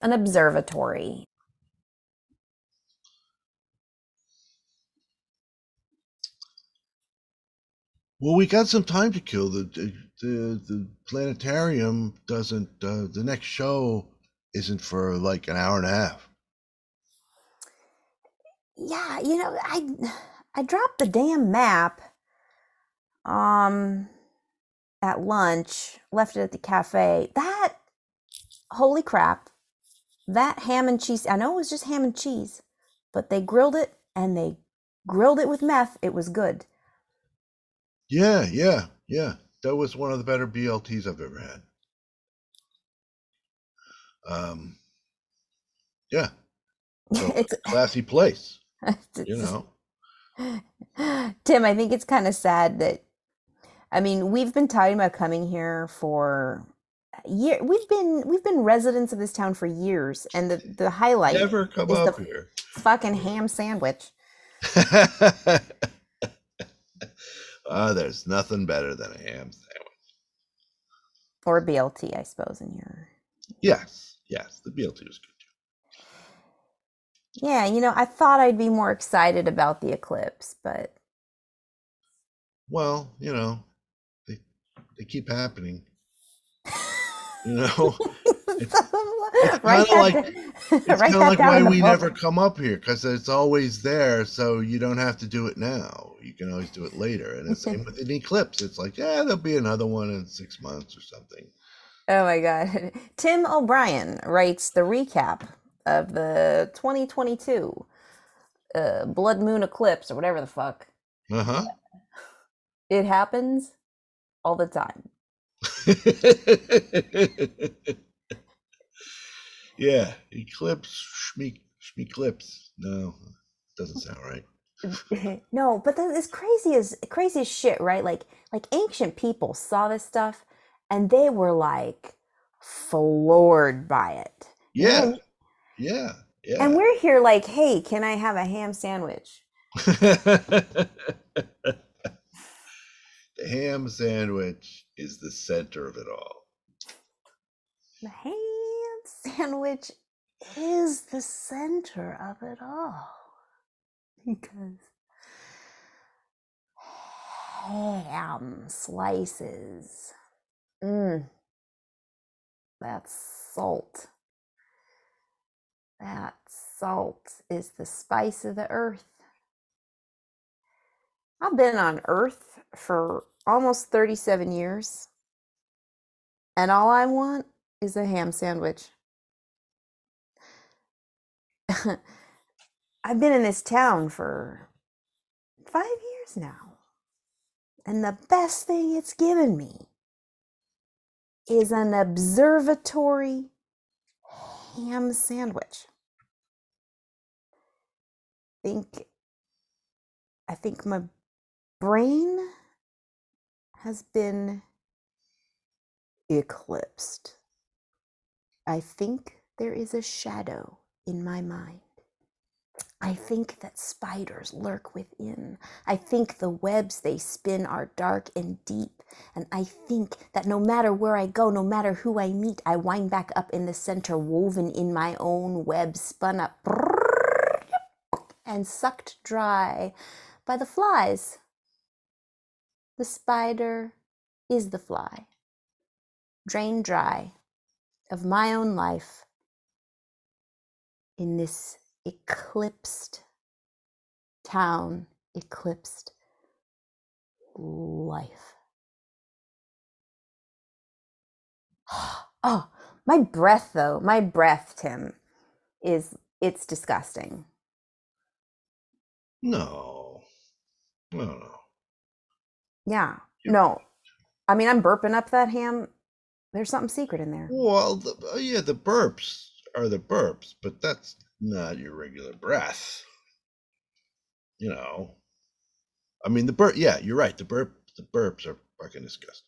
an observatory. Well, we got some time to kill. The the the, the planetarium doesn't. Uh, the next show isn't for like an hour and a half. Yeah, you know, I I dropped the damn map um at lunch, left it at the cafe. That holy crap. That ham and cheese, I know it was just ham and cheese, but they grilled it and they grilled it with meth. It was good. Yeah, yeah, yeah. That was one of the better BLTs I've ever had. Um, yeah, so it's classy place. You know. Tim, I think it's kind of sad that I mean, we've been talking about coming here for year we've been we've been residents of this town for years and the the highlight Never come is up the here. fucking ham sandwich. Ah, there's nothing better than a ham sandwich. Or BLT, I suppose, in your Yes, yes, the BLT was good too. Yeah, you know, I thought I'd be more excited about the eclipse, but Well, you know, they they keep happening. You know, it's kinda like- it's kind of like why we book. never come up here because it's always there, so you don't have to do it now. You can always do it later. And it's same with an eclipse. It's like, yeah, there'll be another one in six months or something. Oh my God. Tim O'Brien writes the recap of the 2022 uh, blood moon eclipse or whatever the fuck. Uh huh. It happens all the time. yeah, eclipse, schme, schmeclipse. No, doesn't sound right. no, but that is crazy as crazy as shit, right? Like like ancient people saw this stuff and they were like floored by it. Yeah, And, yeah, yeah. and we're here like, hey, can I have a ham sandwich? the ham sandwich is the center of it all. The ham sandwich is the center of it all. Because ham slices. Mmm. That's salt. That salt is the spice of the earth. I've been on earth for almost 37 years. And all I want is a ham sandwich. I've been in this town for five years now. And the best thing it's given me is an observatory ham sandwich. I Think I think my brain has been eclipsed. I think there is a shadow in my mind. I think that spiders lurk within. I think the webs they spin are dark and deep. And I think that no matter where I go, no matter who I meet, I wind back up in the center, woven in my own web, spun up and sucked dry by the flies. The spider is the fly, drained dry of my own life in this eclipsed town, eclipsed life. Oh, my breath, though, my breath, Tim, is it's disgusting. No, no, no. Yeah. Yeah. No. I mean, I'm burping up that ham. There's something secret in there. Well, the, uh, yeah, the burps are the burps, but that's not your regular breath. You know, I mean, the burp. Yeah, you're right. The burp, the burps are fucking disgusting.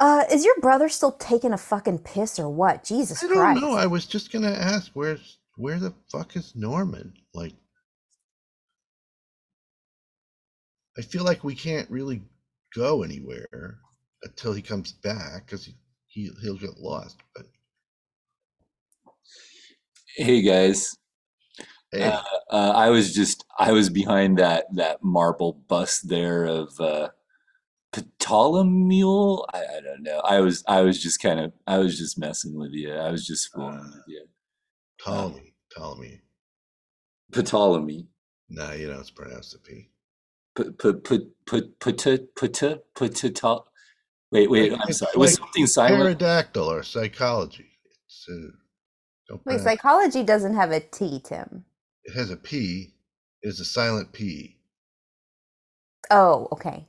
Uh, is your brother still taking a fucking piss or what? Jesus I don't Christ. know. I was just gonna ask where's where the fuck is Norman? Like, I feel like we can't really go anywhere until he comes back because he, he he'll get lost. But Hey guys, hey, uh, uh, I was just I was behind that that marble bust there of uh, Ptolemy. I, I don't know. I was I was just kind of I was just messing with you. I was just fooling uh, with you. Ptolemy, Ptolemy. Ptolemy. Nah, you know it's pronounced a P. Put put put put put put put put Wait wait. Like I'm it's sorry. Was something silent? pterodactyl or psychology. It's uh, Wait, psychology doesn't have a T, Tim. it has a P. It's a silent P. Oh, okay.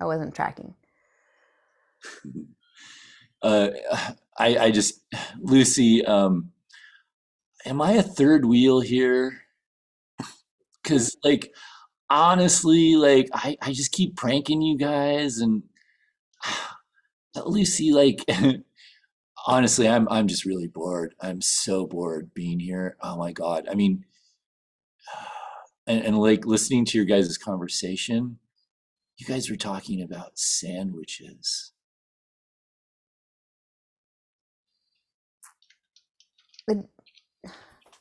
I wasn't tracking. uh, I, I just Lucy, um, am I a third wheel here? Because like honestly, like I, I just keep pranking you guys and Lucy, like honestly, I'm I'm just really bored. I'm so bored being here. Oh my god. I mean, and, and like listening to your guys' conversation, you guys were talking about sandwiches. But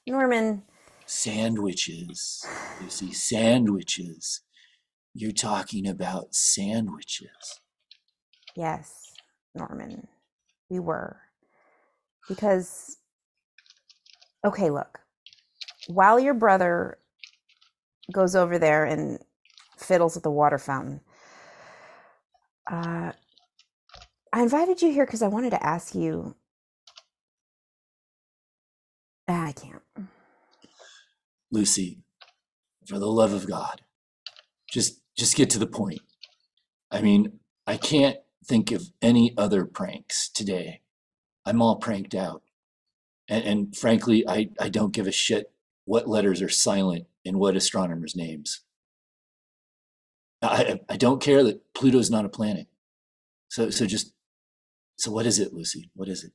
Norman, Sandwiches. You see, sandwiches. You're talking about sandwiches. yes, Norman, we were. Because, okay, look, while your brother goes over there and fiddles at the water fountain, uh, I invited you here because I wanted to ask you. I can't. Lucy, for the love of God, just just get to the point. I mean, I can't think of any other pranks today. I'm all pranked out. And, and frankly, I, I don't give a shit what letters are silent in what astronomers' names. I, I don't care that Pluto's not a planet. So so just so what is it, Lucy? What is it?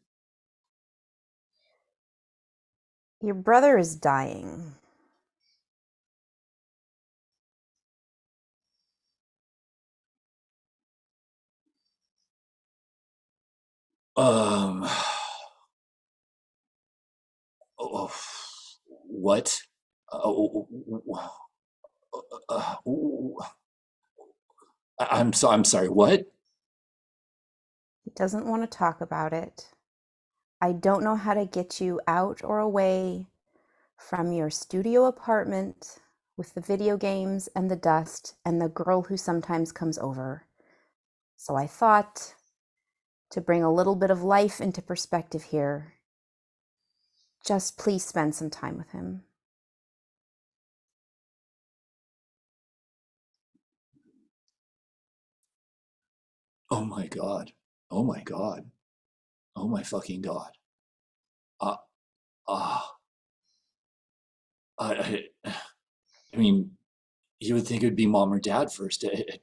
Your brother is dying. Um. Oh, what? Oh, uh, I- I'm so I'm sorry. What? He doesn't want to talk about it. I don't know how to get you out or away from your studio apartment with the video games and the dust and the girl who sometimes comes over. So I thought to bring a little bit of life into perspective here, just please spend some time with him. Oh my god. Oh my god. Oh my fucking god. Uh, ah. I, I, I mean, you would think it would be mom or dad first. It- it-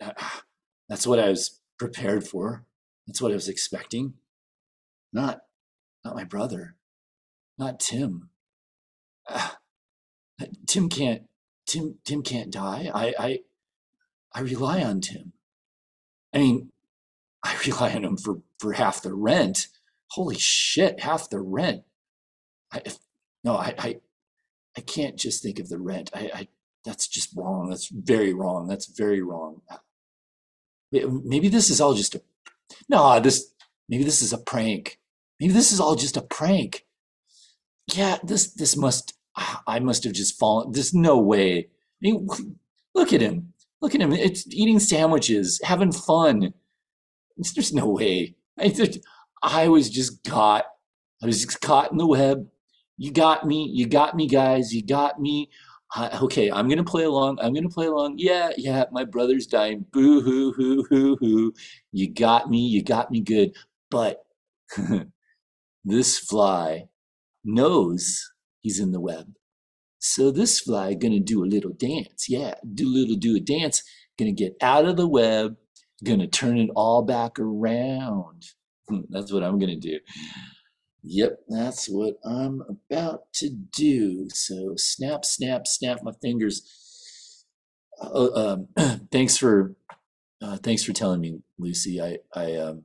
uh, that's what I was prepared for. That's what I was expecting. Not, not my brother. Not Tim. Ah, Tim can't. Tim. Tim can't die. I. I. I rely on Tim. I mean, I rely on him for for half the rent. Holy shit, half the rent. I no, I, I I can't just think of the rent. I, I that's just wrong. That's very wrong. That's very wrong. Uh, Maybe this is all just a no. This maybe this is a prank. Maybe this is all just a prank. Yeah, this this must. I must have just fallen. There's no way. I mean, look at him. Look at him. It's eating sandwiches, having fun. There's no way. I, just- I was just caught. I was caught in the web. You got me. You got me, guys. You got me. I, okay, I'm gonna play along. I'm gonna play along. Yeah, yeah. My brother's dying. Boo hoo hoo hoo hoo. You got me. You got me good. But this fly knows he's in the web. So this fly gonna do a little dance. Yeah, do a little do a dance. Gonna get out of the web. Gonna turn it all back around. Hmm, That's what I'm gonna do. Yep, that's what I'm about to do. So snap, snap, snap my fingers. Oh, um, thanks for uh, thanks for telling me, Lucy. I I um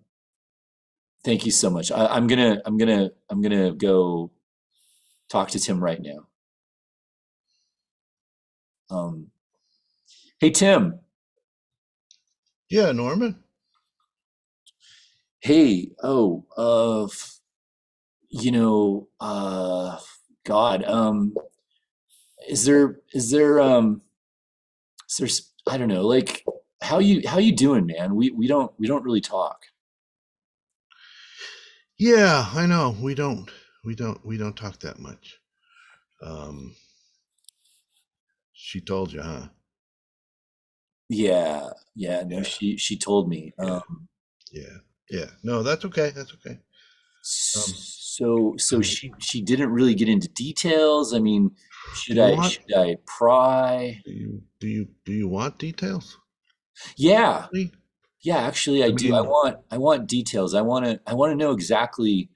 thank you so much. I, I'm gonna I'm gonna I'm gonna go talk to Tim right now. Um, hey Tim. Yeah, Norman. Hey, oh, uh, you know, uh, God, um, is there is there um is there I don't know, like how you how you doing, man? We we don't we don't really talk. Yeah, I know. We don't we don't we don't talk that much. Um she told you, huh? Yeah, yeah, no, Yeah. she she told me. Yeah. Um, Yeah. Yeah. No, that's okay. That's okay. Um so so um, she she didn't really get into details. I mean, should do you I want should I pry? do you do you do you want details? Yeah, Really? yeah, actually I I do. I mean, want I want details. I want to I want to know exactly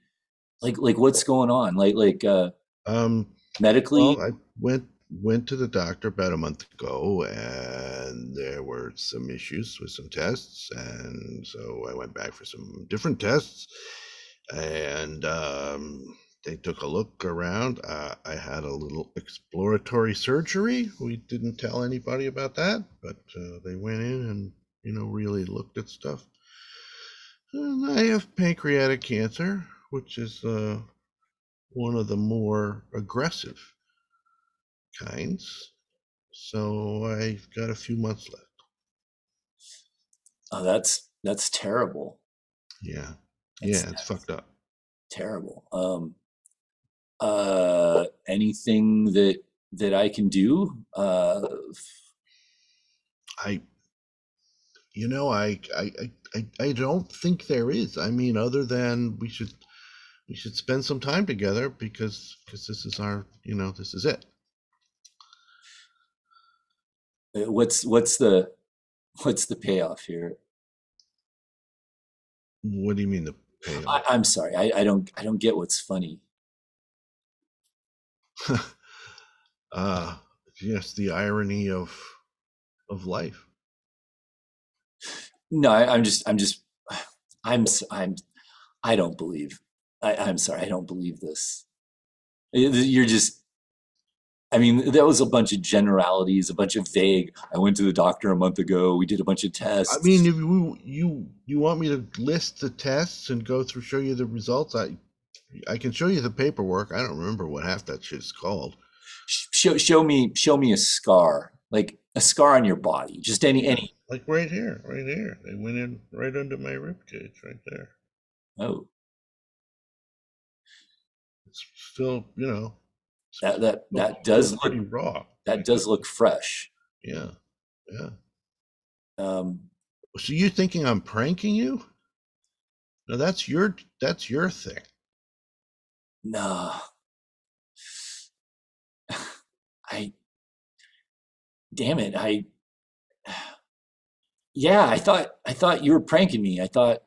like like what's going on. Like like uh um medically. well, I went went to the doctor about a month ago and there were some issues with some tests and so I went back for some different tests and um, they took a look around. Uh, I had a little exploratory surgery. We didn't tell anybody about that, but uh, they went in and you know really looked at stuff. And I have pancreatic cancer, which is uh, one of the more aggressive kinds. So I've got a few months left. Oh, that's that's terrible. Yeah, That's yeah, it's fucked up. terrible. Um uh anything that that I can do? Uh I You know, I, I, I I don't think there is. I mean, other than we should, we should spend some time together because, because this is our, you know, this is it. uh, what's what's the what's the payoff here? What do you mean the I, payoff? I'm sorry. I, I don't I don't get what's funny. uh, yes, the irony of, of life. No, I, I'm just I'm just I'm I'm I don't believe. I, I'm sorry. I don't believe this. You're just I mean, that was a bunch of generalities, a bunch of vague. I went to the doctor a month ago. We did a bunch of tests. I mean, if you, you, you want me to list the tests and go through, show you the results, I, I can show you the paperwork. I don't remember what half that shit's called. Show show me show me a scar, like a scar on your body. Just any any. like right here, right here. They went in right under my rib cage, right there. Oh, It's still, you know, that that that does look raw. that does look fresh. Yeah, yeah. Um, So you thinking I'm pranking you? No, that's your that's your thing. no, I damn it. I yeah. I thought I thought you were pranking me. I thought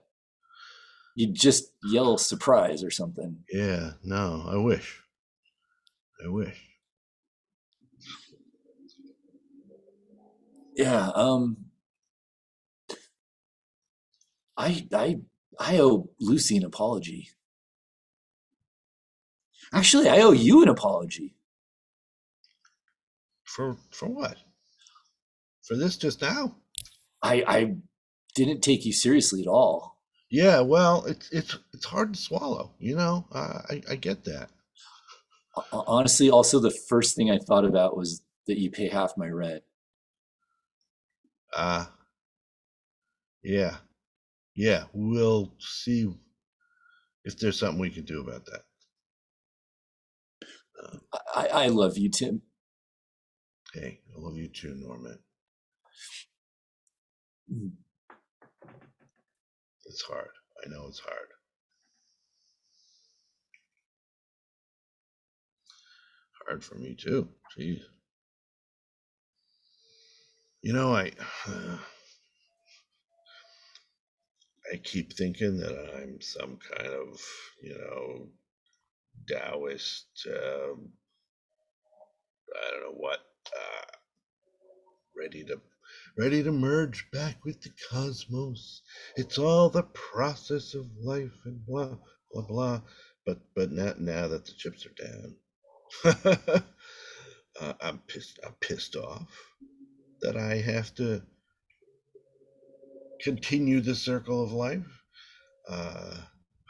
you'd just yell surprise or something. Yeah, no, I wish. I wish. Yeah. Um. I I I owe Lucy an apology. Actually, I owe you an apology. For for what? For this just now? I I didn't take you seriously at all. Yeah, well, it's it's it's hard to swallow, you know. Uh, I I get that. Ho- Honestly, also the first thing I thought about was that you pay half my rent. Uh yeah. Yeah, we'll see if there's something we can do about that. Uh, I, I love you, Tim. hey, I love you too, Norman. Mm. It's hard. I know it's hard. Hard for me too. Jeez. You know, I I keep thinking that I'm some kind of, you know, Taoist. Um, I don't know what. Uh, ready to ready to merge back with the cosmos. It's all the process of life and blah blah blah. But but not now that the chips are down. uh, I'm pissed. I'm pissed off that I have to continue the circle of life. Uh,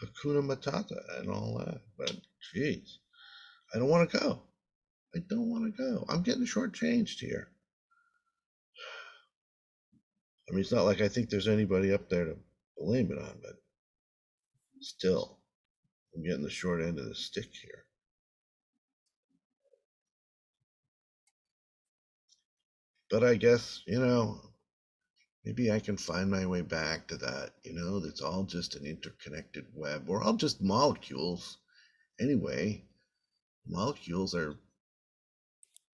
Hakuna Matata and all that. But geez, I don't want to go. I don't want to go. I'm getting shortchanged here. I mean, it's not like I think there's anybody up there to blame it on, but still, I'm getting the short end of the stick here. But I guess, you know, maybe I can find my way back to that, you know, that's all just an interconnected web. We're all just molecules. Anyway, molecules are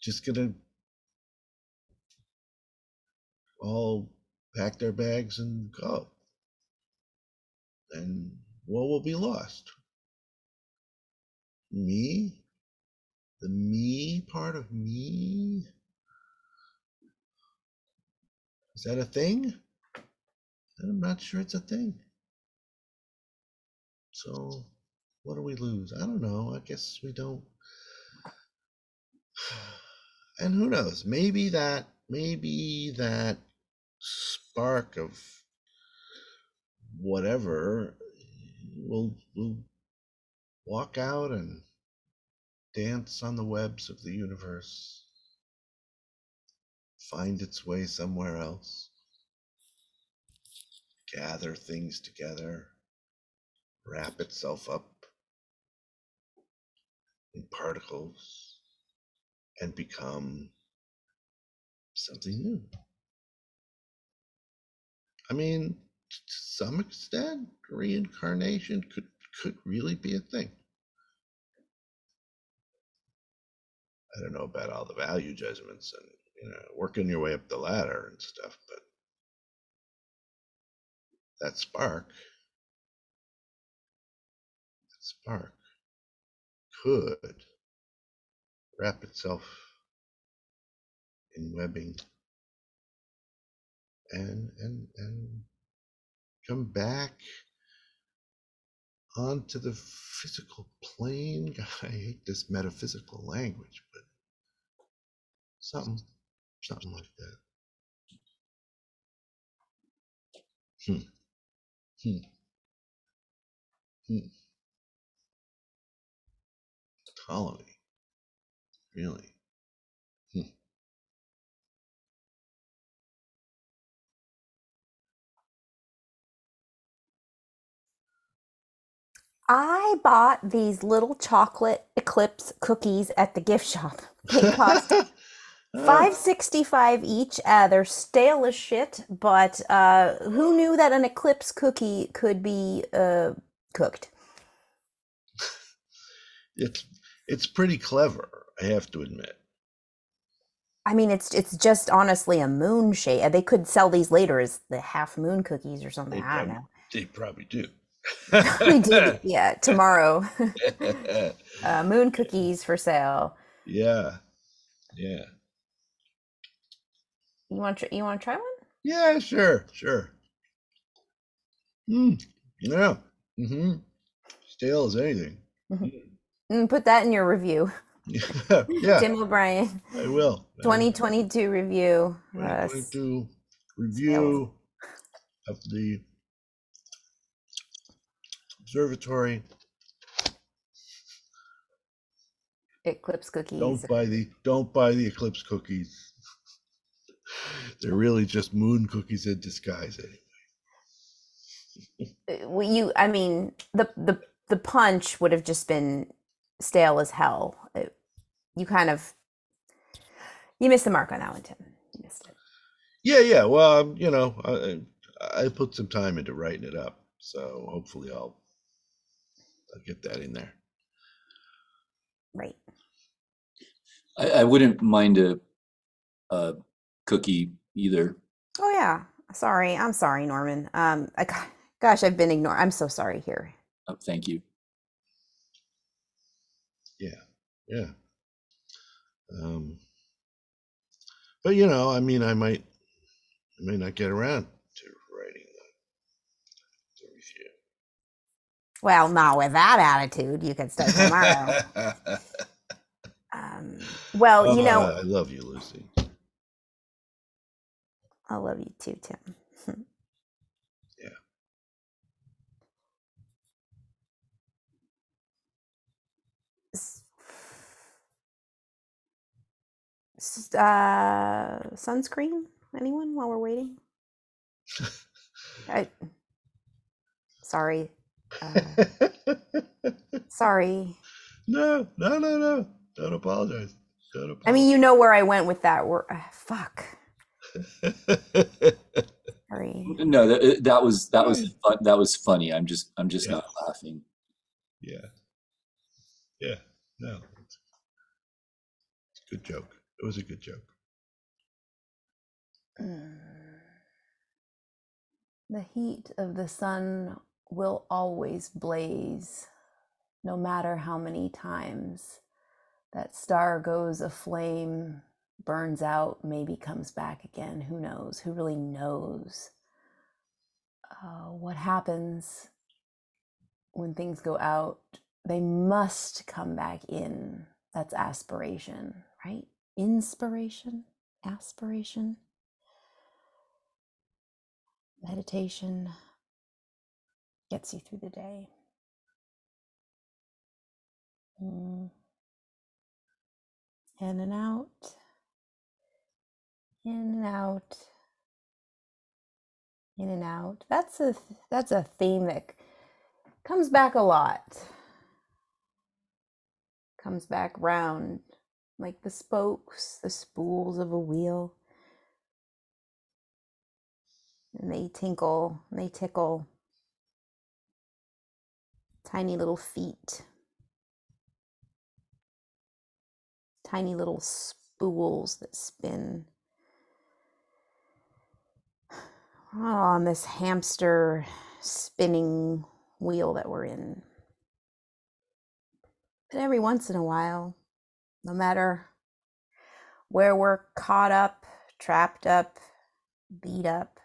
just going to all pack their bags and go. And what will be lost? Me? The me part of me? Is that a thing? I'm not sure it's a thing. So, what do we lose? I don't know. I guess we don't. And who knows? Maybe that, maybe that spark of whatever will will walk out and dance on the webs of the universe find its way somewhere else gather things together wrap itself up in particles and become something new I mean, to some extent, reincarnation could could really be a thing. I don't know about all the value judgments and you know working your way up the ladder and stuff, but that spark, that spark could wrap itself in webbing and and and come back onto the physical plane. I hate this metaphysical language, but something something like that. Hmm. Hmm. Hmm. Colony. Really. Hmm. I bought these little chocolate eclipse cookies at the gift shop. They cost five sixty five each. Uh, they're stale as shit, but uh, who knew that an eclipse cookie could be uh, cooked? it's it's pretty clever, I have to admit. I mean, it's it's just honestly a moon shape. They could sell these later as the half moon cookies or something. They I don't probably, know. they probably do. we do, yeah. Tomorrow, uh, moon cookies for sale. yeah, yeah, You want to, you want to try one? yeah. Sure, sure. Hmm. Yeah. Mm-hmm. Stale as anything. Mm, put that in your review. Yeah. Tim O'Brien, I will. Uh, 2022 review. Uh, 2022 review of the observatory. Eclipse cookies. Don't buy the don't buy the eclipse cookies. They're really just moon cookies in disguise. Anyway. Uh, well, you, I mean, the the the punch would have just been stale as hell. It- you kind of you missed the mark on that one, Tim. You missed it. Yeah, yeah. Well, um, you know, I, I put some time into writing it up, so hopefully I'll I'll get that in there. Right. I, I wouldn't mind a, a cookie either. Oh yeah. Sorry. I'm sorry, Norman. Um, I, g- gosh, I've been ignored. I'm so sorry here. Uh, thank you. Yeah. Yeah. Um, but you know, I mean, I might I may not get around to writing the, the review. Well, not with that attitude. You could start tomorrow. um, well, you Oh, know, I love you, Lucy. I love you too, Tim. Yeah. Uh, sunscreen? Anyone while we're waiting? I, sorry. Uh, sorry. no, no, no, no. Don't apologize. Don't apologize. I mean, you know where I went with that. Word. Uh, fuck. Sorry. No, that, that was that was fun, that was funny. I'm just I'm just Yeah. not laughing. yeah. Yeah. No. It's it's a good joke. It was a good joke. Mm. The heat of the sun will always blaze, no matter how many times that star goes aflame, burns out, maybe comes back again. Who knows? Who really knows? Uh, what happens when things go out? They must come back in. That's aspiration, right? Inspiration, aspiration meditation gets you through the day. Mm. In and out, in and out, in and out. That's a that's a theme that comes back a lot. Comes back round like the spokes, the spools of a wheel and they tinkle and they tickle tiny little feet tiny little spools that spin Oh, on this hamster spinning wheel that we're in but every once in a while no matter where we're caught up trapped up beat up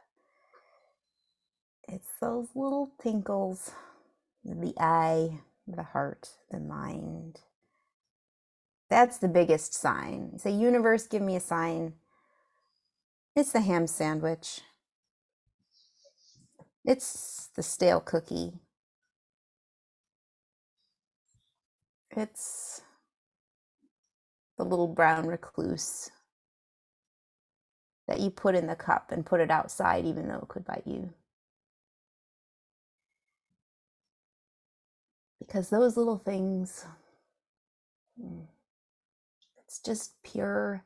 it's those little tinkles in the eye, the heart, the mind. That's the biggest sign. Say, Universe, give me a sign. It's the ham sandwich. It's the stale cookie. It's the little brown recluse that you put in the cup and put it outside, even though it could bite you. because those little things mm, it's just pure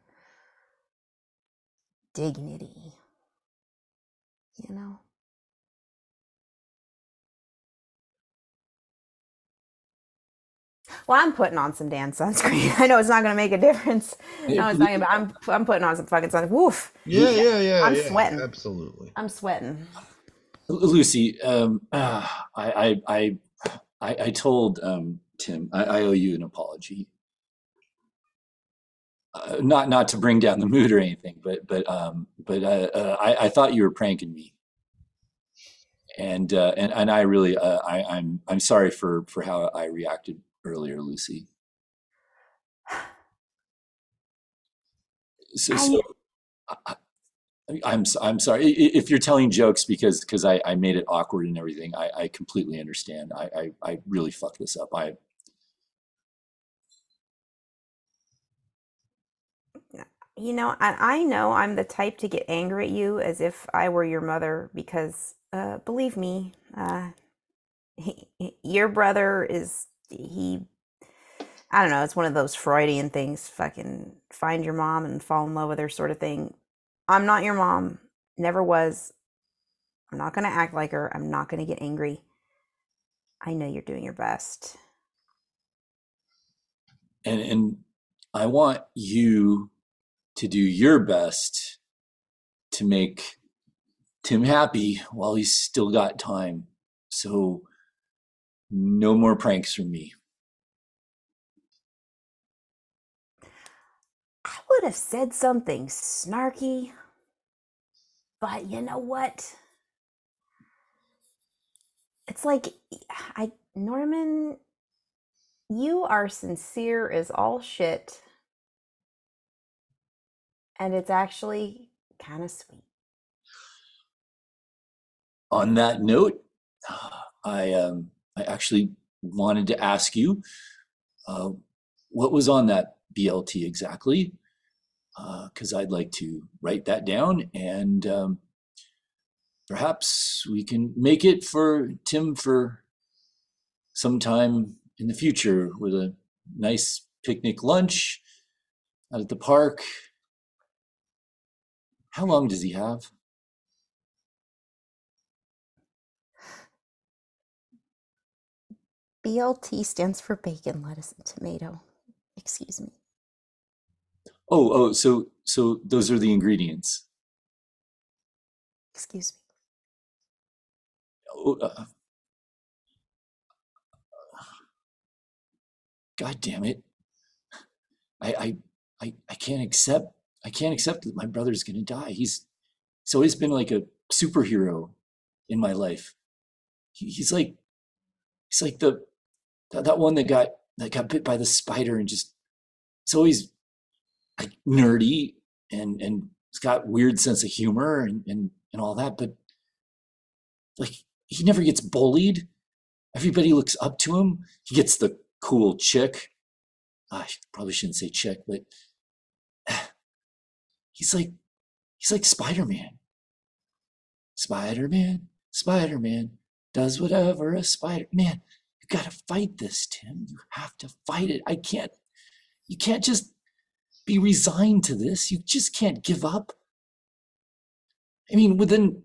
dignity you know well i'm putting on some damn sunscreen i know it's not going to make a difference no it's not gonna, i'm i'm putting on some fucking sun woof Yeah, yeah, yeah. I'm yeah, sweating. Absolutely. i'm sweating Lucy, um, uh, I, I, I, I, I told um, Tim I, I owe you an apology. Uh, not not to bring down the mood or anything, but but um, but uh, uh, I, I thought you were pranking me, and uh, and and I really uh, I, I'm I'm sorry for for how I reacted earlier, Lucy. So, so I, I- I'm I'm sorry if you're telling jokes because because I, I made it awkward and everything. I, I completely understand. I, I I really fucked this up. I You know, I, I know I'm the type to get angry at you as if I were your mother because, uh, believe me, uh, he, he- your brother is, he, I don't know, it's one of those Freudian things, fucking find your mom and fall in love with her sort of thing. I'm not your mom, never was. I'm not going to act like her. I'm not going to get angry. I know you're doing your best. and and I want you to do your best to make Tim happy while he's still got time. So no more pranks from me. I would have said something snarky, but you know what? It's like I Norman, you are sincere as all shit, and it's actually kind of sweet. On that note, I um, I actually wanted to ask you uh, what was on that BLT exactly, because uh, I'd like to write that down and um, perhaps we can make it for Tim for some time in the future with a nice picnic lunch out at the park. How long does he have? BLT stands for bacon, lettuce, and tomato. Excuse me. Oh, oh, so so those are the ingredients. Excuse me. Oh, uh, God damn it! I I I I can't accept. I can't accept that my brother's gonna die. He's he's always been like a superhero in my life. He, he's like he's like the that, that one that got that got bit by the spider and just it's always like nerdy and and it's got weird sense of humor and and, and all that but like he never gets bullied. Everybody looks up to him. He gets the cool chick. Ah, I probably shouldn't say chick but he's like he's like spider-man. Spider-man spider-man does whatever a spider man got to fight this tim you have to fight it i can't you can't just be resigned to this. You just can't give up. I mean, within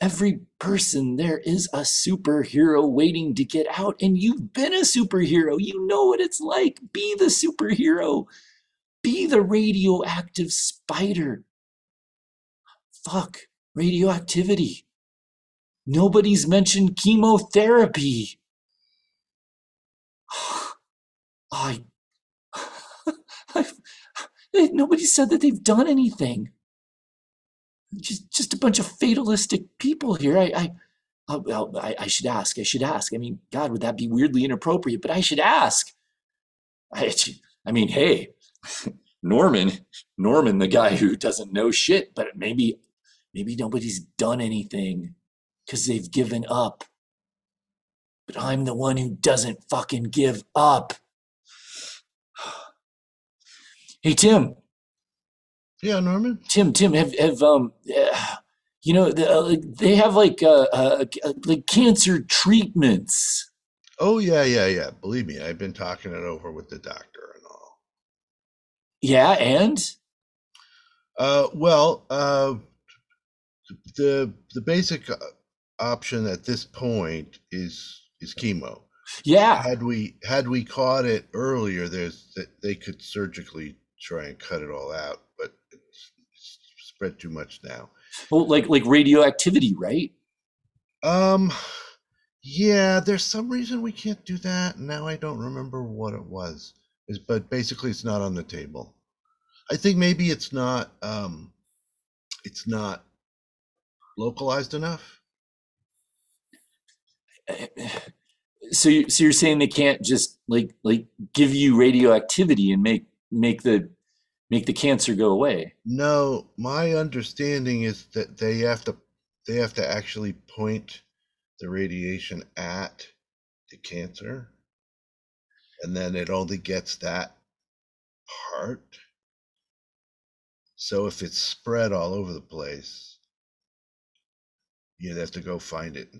every person, there is a superhero waiting to get out, and you've been a superhero. You know what it's like. Be the superhero, be the radioactive spider. Fuck, radioactivity. Nobody's mentioned chemotherapy. I I, Nobody said that they've done anything. Just, just a bunch of fatalistic people here. I, I, oh, I, I should ask. I should ask. I mean, God, would that be weirdly inappropriate? But I should ask. I, I mean, hey, Norman, Norman, the guy who doesn't know shit, but maybe, maybe nobody's done anything because they've given up. But I'm the one who doesn't fucking give up. Hey Tim. Yeah, Norman. Tim, Tim, have have um, you know, uh, they have like uh, uh, uh, like cancer treatments. Oh yeah, yeah, yeah. Believe me, I've been talking it over with the doctor and all. Yeah, and. Uh, well, uh, the the basic uh, option at this point is is chemo. Yeah. Had we had we caught it earlier, there's that they could surgically try and cut it all out, but it's, spread too much now. Well, like like radioactivity, right? Um, yeah. There's some reason we can't do that. Now I don't remember what it was. Is but basically it's not on the table. I think maybe it's not. Um, it's not localized enough. So, you, so you're saying they can't just like like give you radioactivity and make make the make the cancer go away. No, my understanding is that they have to they have to actually point the radiation at the cancer and then it only gets that part. So if it's spread all over the place, you'd have to go find it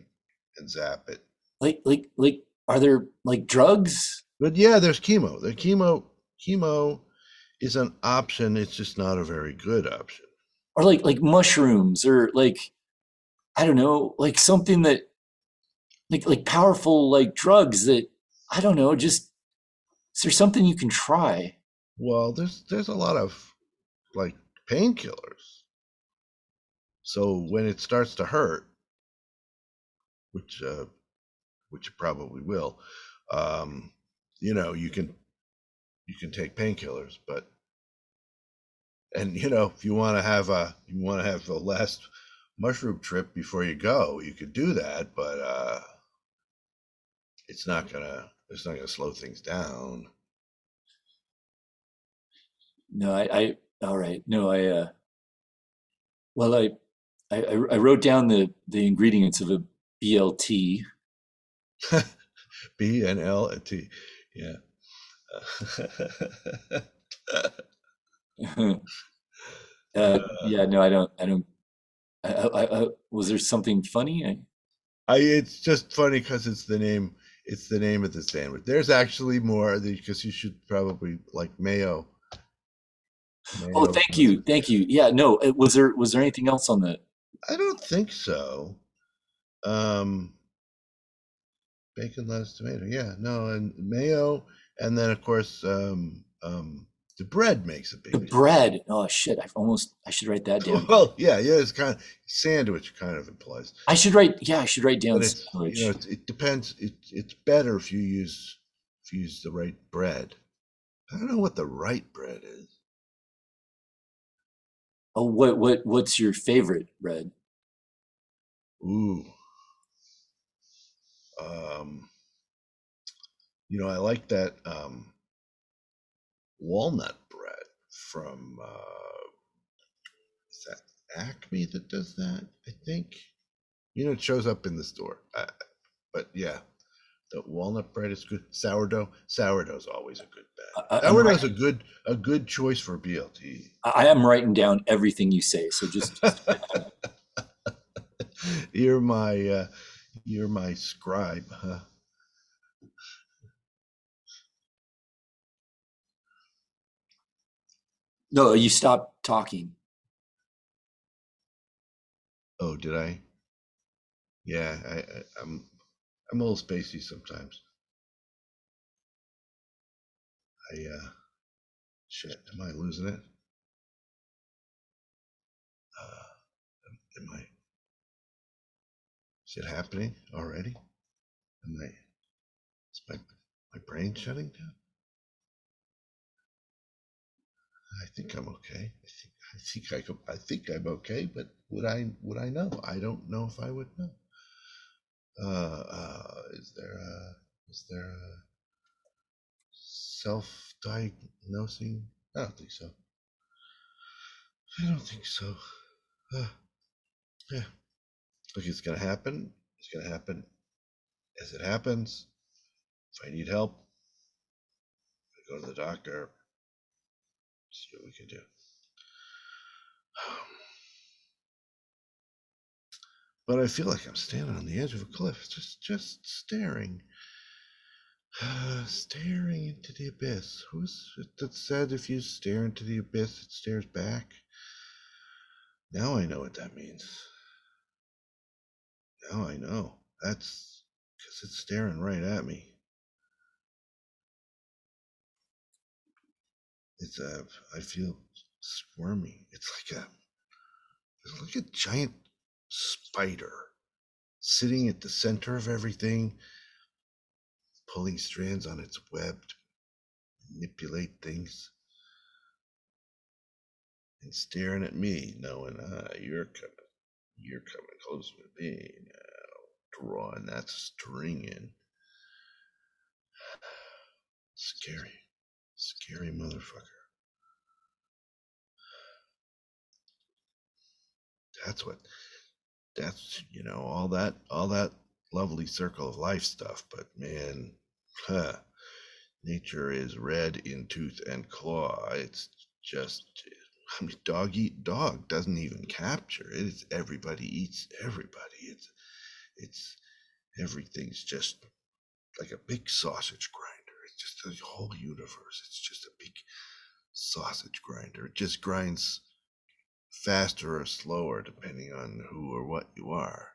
and, zap it. Like like like are there like drugs? But yeah, there's chemo. The chemo chemo is an option. It's just not a very good option. Or like like mushrooms or like I don't know, like something that like like powerful like drugs that I don't know, just is there something you can try? Well, there's there's a lot of like painkillers. So when it starts to hurt, which uh, which it probably will, um, you know, you can you can take painkillers, but and you know, if you want to have a you want to have a last mushroom trip before you go. You could do that, but uh, it's not gonna it's not gonna slow things down. No, I, I all right. No, I uh well I, I I wrote down the the ingredients of a BLT. B and L and T, yeah. uh, yeah, no, I don't I don't I, I, I, was there something funny? I, I it's just funny because it's the name it's the name of the sandwich. There's actually more because you should probably like mayo. mayo. Oh, thank you, thank you. Yeah, no, was there was there anything else on the? I don't think so. Um, bacon, lettuce, tomato. Yeah, no, and mayo, and then of course um, um, the bread makes a big. The bread. Oh shit! I almost. I should write that down. Well, yeah, yeah. It's kind of sandwich. Kind of implies. I should write. Yeah, I should write down sandwich. You know, it, it depends. It, it's better if you use if you use the right bread. I don't know what the right bread is. Oh, what what what's your favorite bread? Ooh. Um. You know, I like that. Um, walnut bread from uh, is that Acme that does that? I think. You know, it shows up in the store. I, but yeah, the walnut bread is good. Sourdough, sourdough is always a good bet. Uh, Sourdough's a good a good choice for BLT. I am writing down everything you say, so just. just you're my uh, you're my scribe, huh? No, you stopped talking. Oh, did I? Yeah, I, I I'm I'm a little spacey sometimes. I uh shit, am I losing it? Uh am I is it happening already? Am I is my my brain shutting down? I think I'm okay. I think I think I could, I think I'm okay, but would I would I know? I don't know if I would know. Uh, uh, is there a is there a self-diagnosing? I don't think so. I don't think so. Uh, yeah. Look, it's gonna happen. It's gonna happen as it happens. If I need help, I go to the doctor. See what we can do. But I feel like I'm standing on the edge of a cliff, just just staring, uh, staring into the abyss. Who's it that said if you stare into the abyss, it stares back? Now I know what that means. Now I know. That's because it's staring right at me. It's a. I feel squirmy. It's like a. It's like a giant spider sitting at the center of everything, pulling strands on its web to manipulate things, and staring at me, knowing, ah, you're coming, you're coming close with me now, drawing that string in. Scary, scary motherfucker. That's what that's you know all that all that lovely circle of life stuff but man huh, nature is red in tooth and claw it's just I mean, dog eat dog doesn't even capture it. It's everybody eats everybody. It's it's everything's just like a big sausage grinder. It's just the whole universe. It's just a big sausage grinder. It just grinds faster or slower depending on who or what you are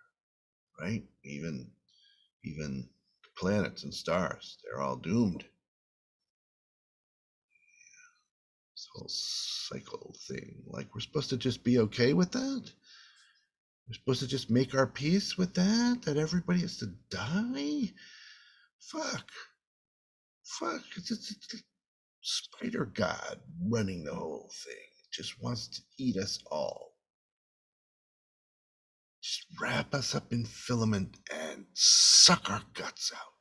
right even even planets and stars they're all doomed this whole cycle thing. Like we're supposed to just be okay with that? We're supposed to just make our peace with that? That everybody has to die? Fuck. Fuck. It's, it's, it's spider god running the whole thing. Just wants to eat us all. just wrap us up in filament and suck our guts out.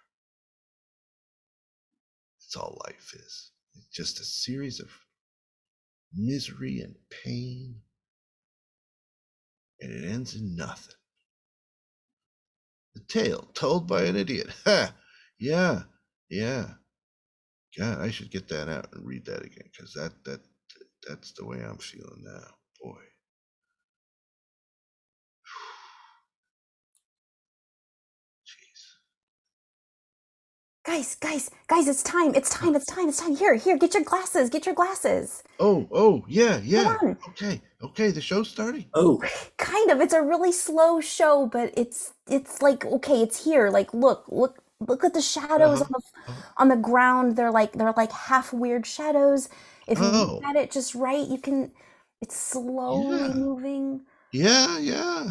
That's all life is. It's just a series of misery and pain, and it ends in nothing. The tale told by an idiot. Ha! Yeah, yeah. God, I should get that out and read that again because that that that's the way I'm feeling now. Boy. Jeez. Guys, guys, guys, it's time. It's time. It's time. It's time. Here, here, get your glasses. Get your glasses. Oh, oh, yeah, yeah. on. Okay, okay. The show's starting. Oh, Kind of. It's a really slow show, but it's it's like okay, it's here. Like look, look look at the shadows on the Uh-huh. on the ground. They're like they're like half weird shadows. If you look Oh. at it just right, you can it's slowly Yeah. moving. Yeah, yeah,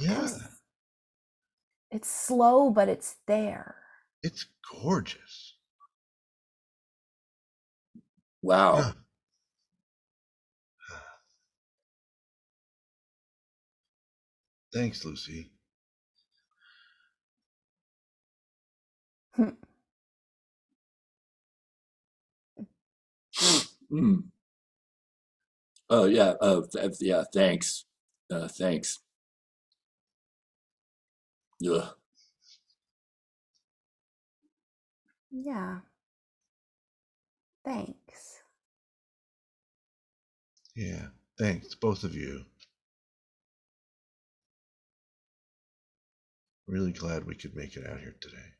yeah. It's, it's slow, but it's there. It's gorgeous. wow. Yeah. Thanks, Lucy. Mm. Oh yeah. Uh, th- yeah. Thanks. Uh, thanks. Ugh. Yeah. Thanks. Yeah, thanks, both of you. Really glad we could make it out here today.